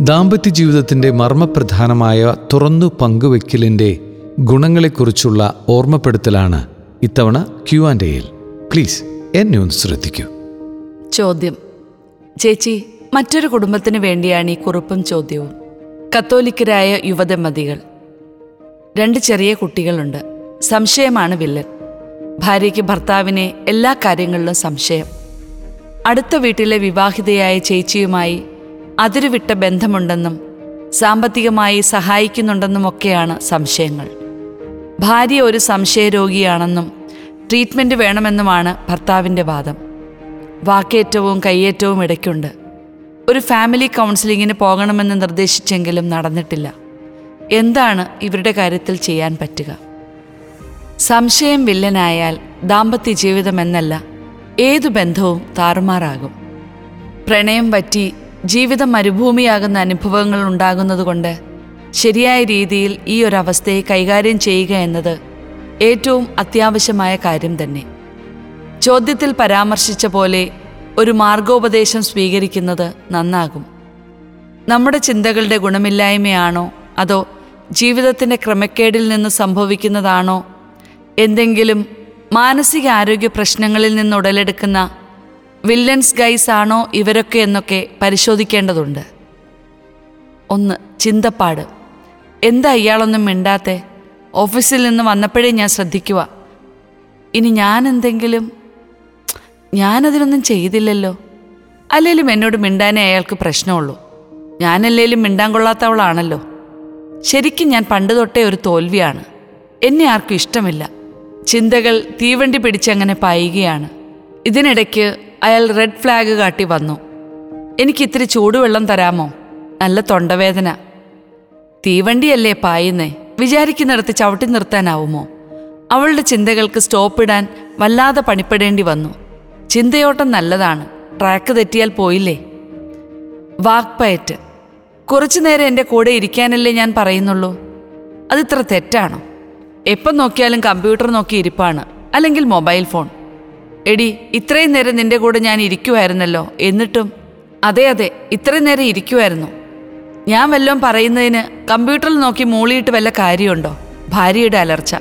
ദാമ്പത്യ ജീവിതത്തിന്റെ മർമ്മപ്രധാനമായ തുറന്നു പങ്കുവെക്കലിന്റെ ഗുണങ്ങളെക്കുറിച്ചുള്ള ഓർമ്മപ്പെടുത്തലാണ് ഇത്തവണ ക്യു ആൻഡ് എയിൽ. പ്ലീസ് എന്നെ ഒന്ന് ശ്രദ്ധിക്കൂ. ചോദ്യം. ചേച്ചി മറ്റൊരു കുടുംബത്തിന് വേണ്ടിയാണ് ഈ കുറിപ്പും ചോദ്യവും. കത്തോലിക്കരായ യുവദമ്പതികൾ. രണ്ട് ചെറിയ കുട്ടികളുണ്ട്. സംശയമാണ് വില്ലൻ. ഭാര്യയ്ക്ക് ഭർത്താവിനെ എല്ലാ കാര്യങ്ങളിലും സംശയം. അടുത്ത വീട്ടിലെ വിവാഹിതയായ ചേച്ചിയുമായി അതിരുവിട്ട ബന്ധമുണ്ടെന്നും സാമ്പത്തികമായി സഹായിക്കുന്നുണ്ടെന്നുമൊക്കെയാണ് സംശയങ്ങൾ. ഭാര്യ ഒരു സംശയരോഗിയാണെന്നും ട്രീറ്റ്മെന്റ് വേണമെന്നുമാണ് ഭർത്താവിന്റെ വാദം. വാക്കേറ്റവും കയ്യേറ്റവും ഇടയ്ക്കുണ്ട്. ഒരു ഫാമിലി കൗൺസിലിങ്ങിന് പോകണമെന്ന് നിർദ്ദേശിച്ചെങ്കിലും നടന്നിട്ടില്ല. എന്താണ് ഇവരുടെ കാര്യത്തിൽ ചെയ്യാൻ പറ്റുക? സംശയം വില്ലനായാൽ ദാമ്പത്യ ജീവിതമെന്നല്ല ഏതു ബന്ധവും താറുമാറാകും. പ്രണയം പറ്റി ജീവിതം മരുഭൂമിയാകുന്ന അനുഭവങ്ങൾ ഉണ്ടാകുന്നതുകൊണ്ട് ശരിയായ രീതിയിൽ ഈ ഒരു അവസ്ഥയെ കൈകാര്യം ചെയ്യുക എന്നത് ഏറ്റവും അത്യാവശ്യമായ കാര്യം തന്നെ. ചോദ്യത്തിൽ പരാമർശിച്ച പോലെ ഒരു മാർഗോപദേശം സ്വീകരിക്കുന്നത് നന്നാകും. നമ്മുടെ ചിന്തകളുടെ ഗുണമില്ലായ്മയാണോ? അതോ ജീവിതത്തിന്റെ ക്രമക്കേടിൽ നിന്ന് സംഭവിക്കുന്നതാണോ? എന്തെങ്കിലും മാനസിക ആരോഗ്യ പ്രശ്നങ്ങളിൽ നിന്ന് ഉടലെടുക്കുന്ന വില്ലൻസ് ഗൈസ് ആണോ ഇവരൊക്കെ എന്നൊക്കെ പരിശോധിക്കേണ്ടതുണ്ട്. ഒന്ന് ചിന്തപ്പാട്. എന്താ ഇയാളൊന്നും മിണ്ടാത്തെ? ഓഫീസിൽ നിന്ന് വന്നപ്പോഴേ ഞാൻ ശ്രദ്ധിക്കുക ഇനി ഞാൻ എന്തെങ്കിലും ഞാനതിനൊന്നും ചെയ്തില്ലല്ലോ. അല്ലേലും എന്നോട് മിണ്ടാനേ അയാൾക്ക് പ്രശ്നമുള്ളൂ. ഞാനല്ലേലും മിണ്ടാൻ കൊള്ളാത്തവളാണല്ലോ. ശരിക്കും ഞാൻ പണ്ട് തൊട്ടേ ഒരു തോൽവിയാണ്. എന്നെ ആർക്കും ഇഷ്ടമില്ല. ചിന്തകൾ തീവണ്ടി പിടിച്ചങ്ങനെ പായുകയാണ്. ഇതിനിടയ്ക്ക് അയാൾ റെഡ് ഫ്ലാഗ് കാട്ടി വന്നു. എനിക്കിത്തിരി ചൂടുവെള്ളം തരാമോ? നല്ല തൊണ്ടവേദന. തീവണ്ടിയല്ലേ പായുന്നേ? വിചാരിക്കുന്നിടത്ത് ചവിട്ടി നിർത്താനാവുമോ? അവളുടെ ചിന്തകൾക്ക് സ്റ്റോപ്പ് സ്റ്റോപ്പിടാൻ വല്ലാതെ പണിപ്പെടേണ്ടി വന്നു. ചിന്തയോട്ടം നല്ലതാണ്. ട്രാക്ക് തെറ്റിയാൽ പോയില്ലേ? വാക്പയറ്റ്. കുറച്ചു നേരം എന്റെ കൂടെ ഇരിക്കാനല്ലേ ഞാൻ പറയുന്നുള്ളൂ. അതിത്ര തെറ്റാണോ? എപ്പം നോക്കിയാലും കമ്പ്യൂട്ടർ നോക്കി ഇരിപ്പാണ്. അല്ലെങ്കിൽ മൊബൈൽ ഫോൺ. എടി ഇത്രയും നേരം നിന്റെ കൂടെ ഞാൻ ഇരിക്കുമായിരുന്നല്ലോ എന്നിട്ടും അതെ അതെ ഇത്രയും നേരം ഇരിക്കുമായിരുന്നു ഞാൻ വല്ലതും പറയുന്നതിന് കമ്പ്യൂട്ടറിൽ നോക്കി മൂളിയിട്ട് വല്ല കാര്യമുണ്ടോ? ഭാര്യയുടെ അലർച്ച.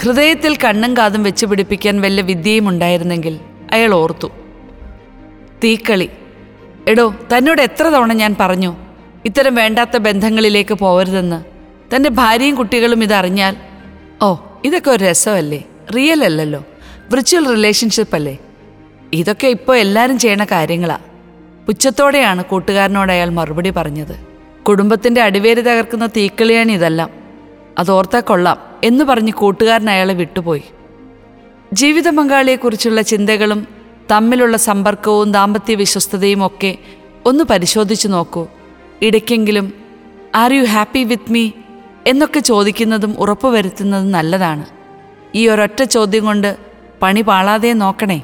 ഹൃദയത്തിൽ കണ്ണും കാതും വെച്ച് പിടിപ്പിക്കാൻ വല്ല വിദ്യയും ഉണ്ടായിരുന്നെങ്കിൽ അയാൾ ഓർത്തു. തീക്കളി. എടോ തന്നോട് എത്ര തവണ ഞാൻ പറഞ്ഞു ഇത്തരം വേണ്ടാത്ത ബന്ധങ്ങളിലേക്ക് പോകരുതെന്ന് തന്റെ ഭാര്യയും കുട്ടികളും ഇതറിഞ്ഞാൽ ഓ ഇതൊക്കെ ഒരു രസമല്ലേ? റിയൽ അല്ലല്ലോ. വിർച്വൽ റിലേഷൻഷിപ്പ് അല്ലേ? ഇതൊക്കെ ഇപ്പോൾ എല്ലാവരും ചെയ്യണ കാര്യങ്ങളാ. പുച്ഛത്തോടെയാണ് കൂട്ടുകാരനോട് അയാൾ മറുപടി പറഞ്ഞത്. കുടുംബത്തിന്റെ അടിവേര് തകർക്കുന്ന തീക്കളിയാണ് ഇതെല്ലാം. അതോർത്താ കൊള്ളാം എന്ന് പറഞ്ഞ് കൂട്ടുകാരൻ അയാളെ വിട്ടുപോയി. ജീവിത പങ്കാളിയെക്കുറിച്ചുള്ള ചിന്തകളും തമ്മിലുള്ള സമ്പർക്കവും ദാമ്പത്യ വിശ്വസ്തതയും ഒക്കെ ഒന്ന് പരിശോധിച്ചു നോക്കൂ. ഇടയ്ക്കെങ്കിലും are you happy with me എന്നൊക്കെ ചോദിക്കുന്നതും ഉറപ്പുവരുത്തുന്നതും നല്ലതാണ്. ഈ ഒരൊറ്റ ചോദ്യം കൊണ്ട് പണി പാളാതെ നോക്കണേ.